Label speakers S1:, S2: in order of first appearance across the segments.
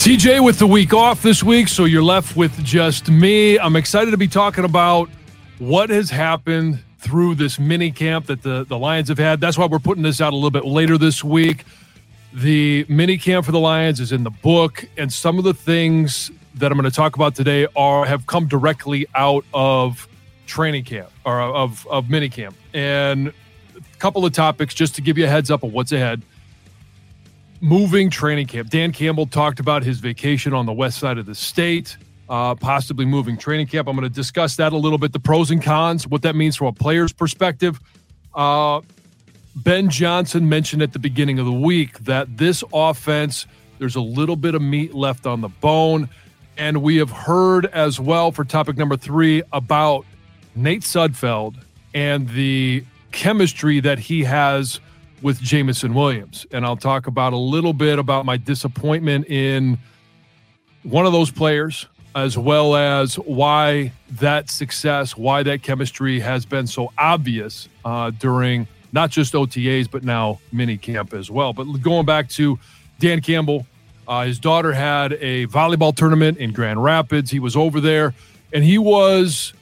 S1: TJ with the week off this week, so you're left with just me. I'm excited to be talking about what has happened through this mini camp that the, the Lions have had. That's why we're putting this out a little bit later this week. The mini camp for the Lions is in the book, and some of the things that I'm going to talk about today are have come directly out of training camp or of of mini camp. And a couple of topics just to give you a heads up of what's ahead moving training camp. Dan Campbell talked about his vacation on the west side of the state, uh, possibly moving training camp. I'm going to discuss that a little bit, the pros and cons, what that means from a player's perspective. Uh, ben Johnson mentioned at the beginning of the week that this offense, there's a little bit of meat left on the bone. And we have heard as well for topic number three about Nate Sudfeld and the chemistry that he has with Jameson Williams. And I'll talk about a little bit about my disappointment in one of those players, as well as why that success, why that chemistry has been so obvious uh, during not just OTAs, but now mini camp as well. But going back to Dan Campbell, uh, his daughter had a volleyball tournament in Grand Rapids. He was over there and he was,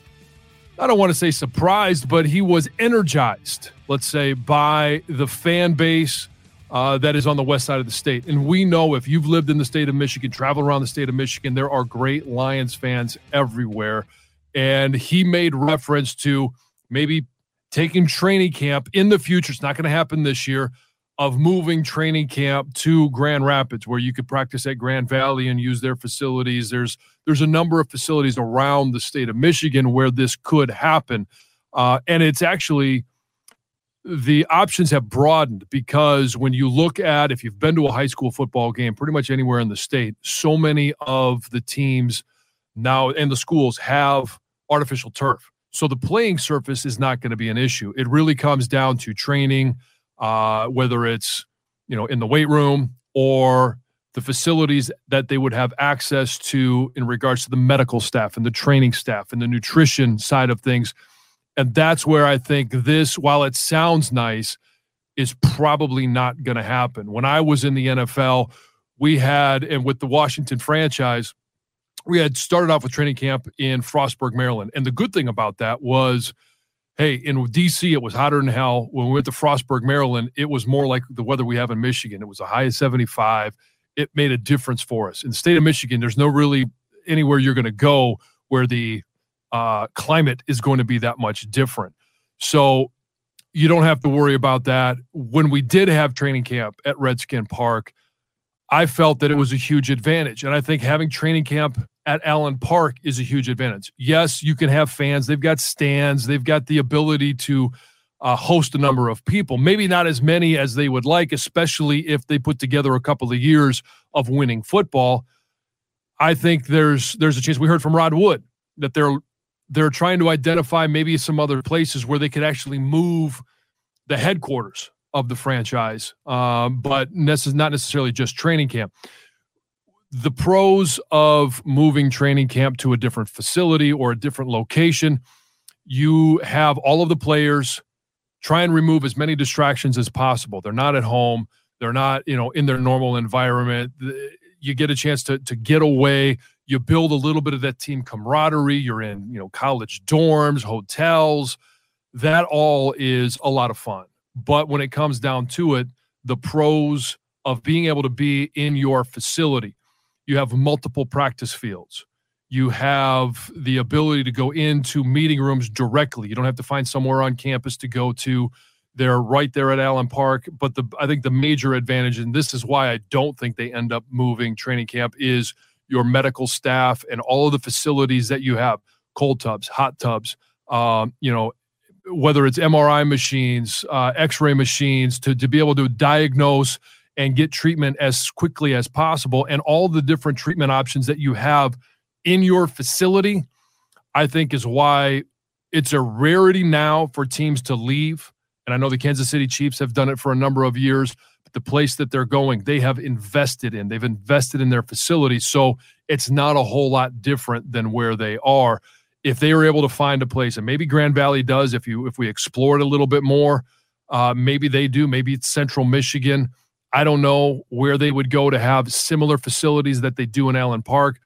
S1: I don't want to say surprised, but he was energized let's say, by the fan base uh, that is on the west side of the state. And we know if you've lived in the state of Michigan, travel around the state of Michigan, there are great Lions fans everywhere. And he made reference to maybe taking training camp in the future. It's not going to happen this year. Of moving training camp to Grand Rapids, where you could practice at Grand Valley and use their facilities. There's there's a number of facilities around the state of Michigan where this could happen, uh, and it's actually the options have broadened because when you look at if you've been to a high school football game pretty much anywhere in the state so many of the teams now and the schools have artificial turf. So the playing surface is not going to be an issue. It really comes down to training uh, whether it's you know in the weight room or the facilities that they would have access to in regards to the medical staff and the training staff and the nutrition side of things and that's where I think this, while it sounds nice, is probably not going to happen. When I was in the NFL, we had, and with the Washington franchise, we had started off with training camp in Frostburg, Maryland. And the good thing about that was, hey, in DC, it was hotter than hell. When we went to Frostburg, Maryland, it was more like the weather we have in Michigan. It was a high of 75. It made a difference for us. In the state of Michigan, there's no really anywhere you're going to go where the uh, climate is going to be that much different. So you don't have to worry about that. When we did have training camp at Redskin Park, I felt that it was a huge advantage. And I think having training camp at Allen Park is a huge advantage. Yes, you can have fans, they've got stands, they've got the ability to uh, host a number of people. Maybe not as many as they would like, especially if they put together a couple of years of winning football. I think there's there's a chance. We heard from Rod Wood that they're they're trying to identify maybe some other places where they could actually move the headquarters of the franchise, um, but this is not necessarily just training camp. The pros of moving training camp to a different facility or a different location, you have all of the players try and remove as many distractions as possible. They're not at home. They're not, you know, in their normal environment. You get a chance to to get away you build a little bit of that team camaraderie you're in you know college dorms hotels. That all is a lot of fun. But when it comes down to it the pros of being able to be in your facility you have multiple practice fields. You have the ability to go into meeting rooms directly. You don't have to find somewhere on campus to go to. They're right there at allen park. But the i think the major advantage and this is why i don't think they end up moving training camp is your medical staff and all of the facilities that you have cold tubs hot tubs um, you know whether it's mri machines uh, x-ray machines to, to be able to diagnose and get treatment as quickly as possible. And all the different treatment options that you have in your facility, I think is why it's a rarity now for teams to leave. And I know the Kansas City Chiefs have done it for a number of years. The place that they're going, they have invested in. They've invested in their facility. So it's not a whole lot different than where they are. If they were able to find a place, and maybe Grand Valley does, if you if we explore it a little bit more, uh, maybe they do. Maybe it's Central Michigan. I don't know where they would go to have similar facilities that they do in Allen Park,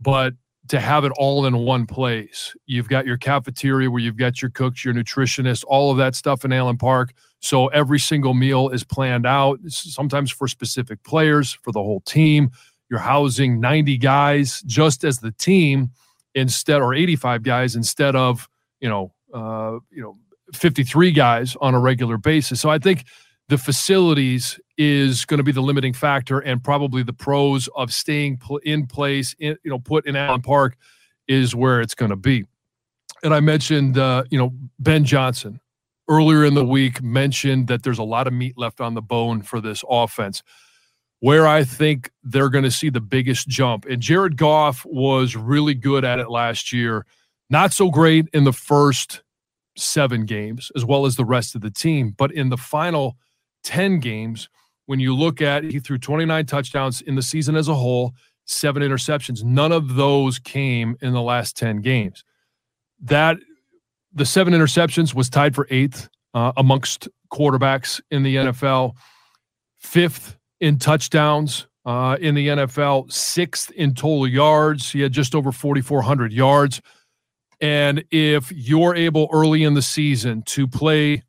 S1: but to have it all in one place. You've got your cafeteria where you've got your cooks, your nutritionists, all of that stuff in Allen Park. So every single meal is planned out, sometimes for specific players, for the whole team. You're housing 90 guys just as the team instead, or 85 guys instead of, you know, uh, you know, 53 guys on a regular basis. So I think the facilities is going to be the limiting factor and probably the pros of staying pl- in place in, you know put in allen park is where it's going to be. And i mentioned uh, you know ben johnson. Earlier in the week mentioned that there's a lot of meat left on the bone for this offense. Where i think they're going to see the biggest jump and jared goff was really good at it last year. Not so great in the first seven games as well as the rest of the team but in the final 10 games. When you look at, he threw 29 touchdowns in the season as a whole, seven interceptions. None of those came in the last 10 games. That the seven interceptions was tied for eighth uh, amongst quarterbacks in the NFL, fifth in touchdowns uh, in the NFL, sixth in total yards. He had just over 4,400 yards. And if you're able early in the season to play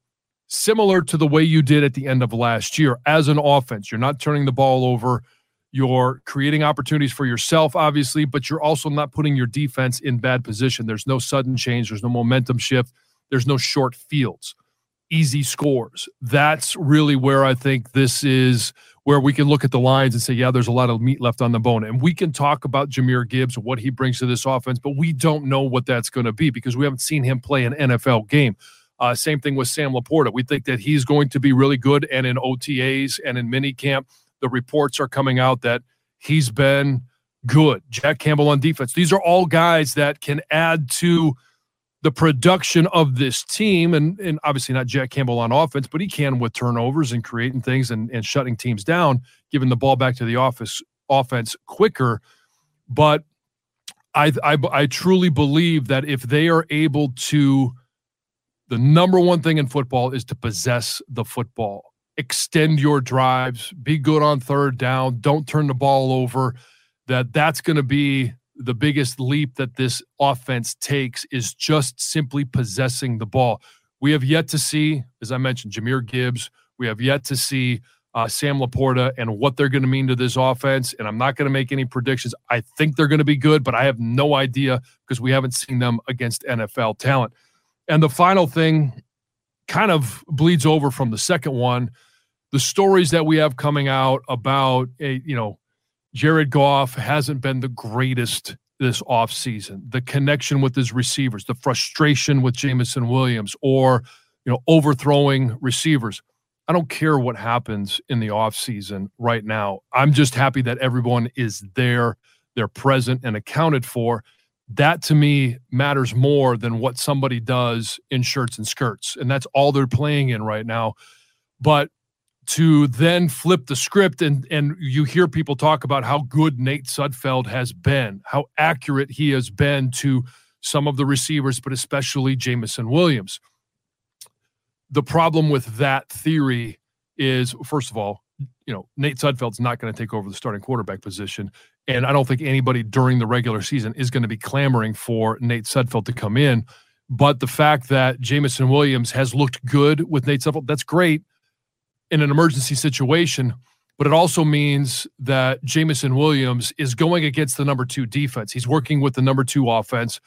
S1: similar to the way you did at the end of last year as an offense. You're not turning the ball over. You're creating opportunities for yourself, obviously, but you're also not putting your defense in bad position. There's no sudden change, there's no momentum shift, there's no short fields, easy scores. That's really where I think this is where we can look at the Lions and say, yeah, there's a lot of meat left on the bone. And we can talk about Jahmyr Gibbs, and what he brings to this offense, but we don't know what that's going to be because we haven't seen him play an NFL game. Uh, same thing with Sam LaPorta. We think that he's going to be really good. And in OTAs and in minicamp, the reports are coming out that he's been good. Jack Campbell on defense. These are all guys that can add to the production of this team. And, and obviously not Jack Campbell on offense, but he can with turnovers and creating things and, and shutting teams down, giving the ball back to the office offense quicker. But I, I, I truly believe that if they are able to – the number one thing in football is to possess the football. Extend your drives, be good on third down, don't turn the ball over. That that's going to be the biggest leap that this offense takes is just simply possessing the ball. We have yet to see, as I mentioned, Jahmyr Gibbs. We have yet to see uh, Sam LaPorta and what they're going to mean to this offense. And I'm not going to make any predictions. I think they're going to be good, but I have no idea because we haven't seen them against NFL talent. And the final thing kind of bleeds over from the second one. The stories that we have coming out about a, you know, Jared Goff hasn't been the greatest this offseason. The connection with his receivers, the frustration with Jameson Williams, or you know, overthrowing receivers. I don't care what happens in the offseason right now. I'm just happy that everyone is there, they're present and accounted for that to me matters more than what somebody does in shirts and skirts. And that's all they're playing in right now. But to then flip the script and and you hear people talk about how good Nate Sudfeld has been, how accurate he has been to some of the receivers, but especially Jameson Williams. The problem with that theory is, first of all, you know, Nate Sudfeld's not going to take over the starting quarterback position. And I don't think anybody during the regular season is going to be clamoring for Nate Sudfeld to come in. But the fact that Jameson Williams has looked good with Nate Sudfeld, that's great in an emergency situation. But it also means that Jameson Williams is going against the number two defense. He's working with the number two offense,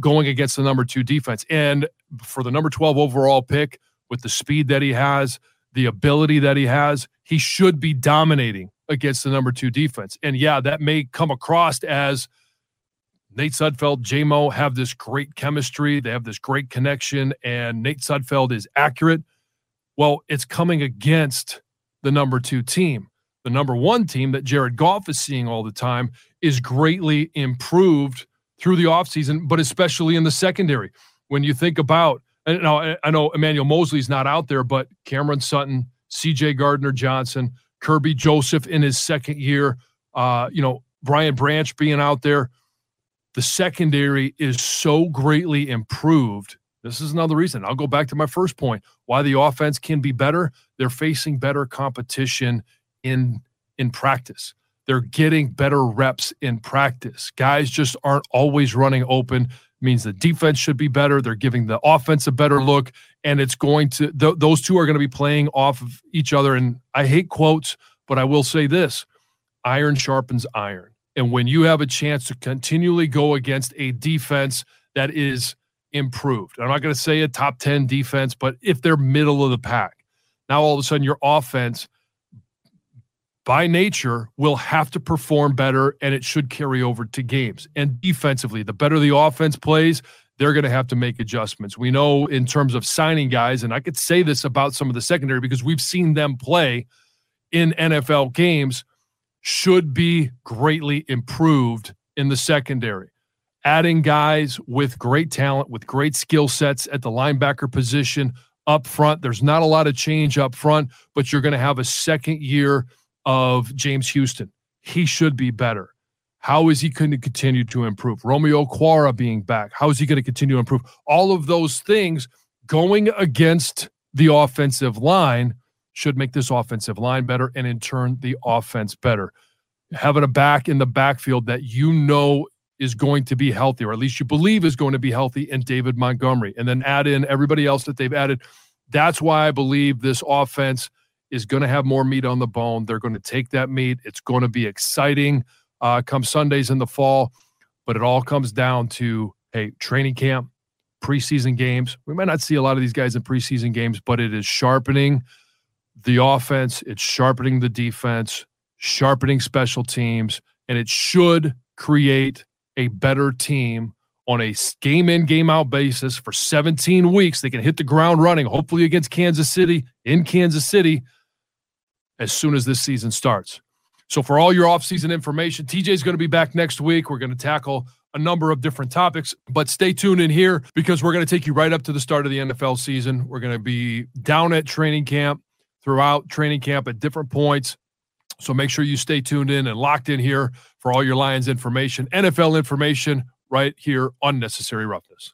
S1: going against the number two defense. And for the number 12 overall pick, with the speed that he has, the ability that he has, he should be dominating against the number two defense. And yeah, that may come across as Nate Sudfeld, Jamo have this great chemistry. They have this great connection, and Nate Sudfeld is accurate. Well, it's coming against the number two team. the number one team that Jared Goff is seeing all the time, is greatly improved through the offseason, but especially in the secondary. When you think about, and now I know Emmanuel Moseley's not out there, but Cameron Sutton, CJ Gardner Johnson, Kerby Joseph in his second year, uh, you know, Brian Branch being out there, the secondary is so greatly improved. This is another reason. I'll go back to my first point why the offense can be better. They're facing better competition in in practice. They're getting better reps in practice. Guys just aren't always running open. Means the defense should be better. They're giving the offense a better look, and it's going to th- those two are going to be playing off of each other. And I hate quotes, but I will say this: iron sharpens iron. And when you have a chance to continually go against a defense that is improved, I'm not going to say a top 10 defense, but if they're middle of the pack, now all of a sudden your offense by nature will have to perform better and it should carry over to games. And defensively, the better the offense plays, they're going to have to make adjustments. We know in terms of signing guys, and I could say this about some of the secondary because we've seen them play in NFL games, should be greatly improved in the secondary. Adding guys with great talent, with great skill sets at the linebacker position up front. There's not a lot of change up front, but you're going to have a second year of James Houston. He should be better. How is he going to continue to improve? Romeo Okwara being back. How is he going to continue to improve? All of those things going against the offensive line should make this offensive line better and in turn the offense better. Having a back in the backfield that you know is going to be healthy, or at least you believe is going to be healthy, and David Montgomery, and then add in everybody else that they've added. That's why I believe this offense is going to have more meat on the bone. They're going to take that meat. It's going to be exciting uh, come Sundays in the fall, but it all comes down to hey, training camp, preseason games. We might not see a lot of these guys in preseason games, but it is sharpening the offense, it's sharpening the defense, sharpening special teams, and it should create a better team on a game in, game out basis for 17 weeks. They can hit the ground running, hopefully against Kansas City in Kansas City as soon as this season starts. So, for all your offseason information, TJ is going to be back next week. We're going to tackle a number of different topics, but stay tuned in here because we're going to take you right up to the start of the NFL season. We're going to be down at training camp throughout training camp at different points. So, make sure you stay tuned in and locked in here for all your Lions information, NFL information right here on Necessary Roughness.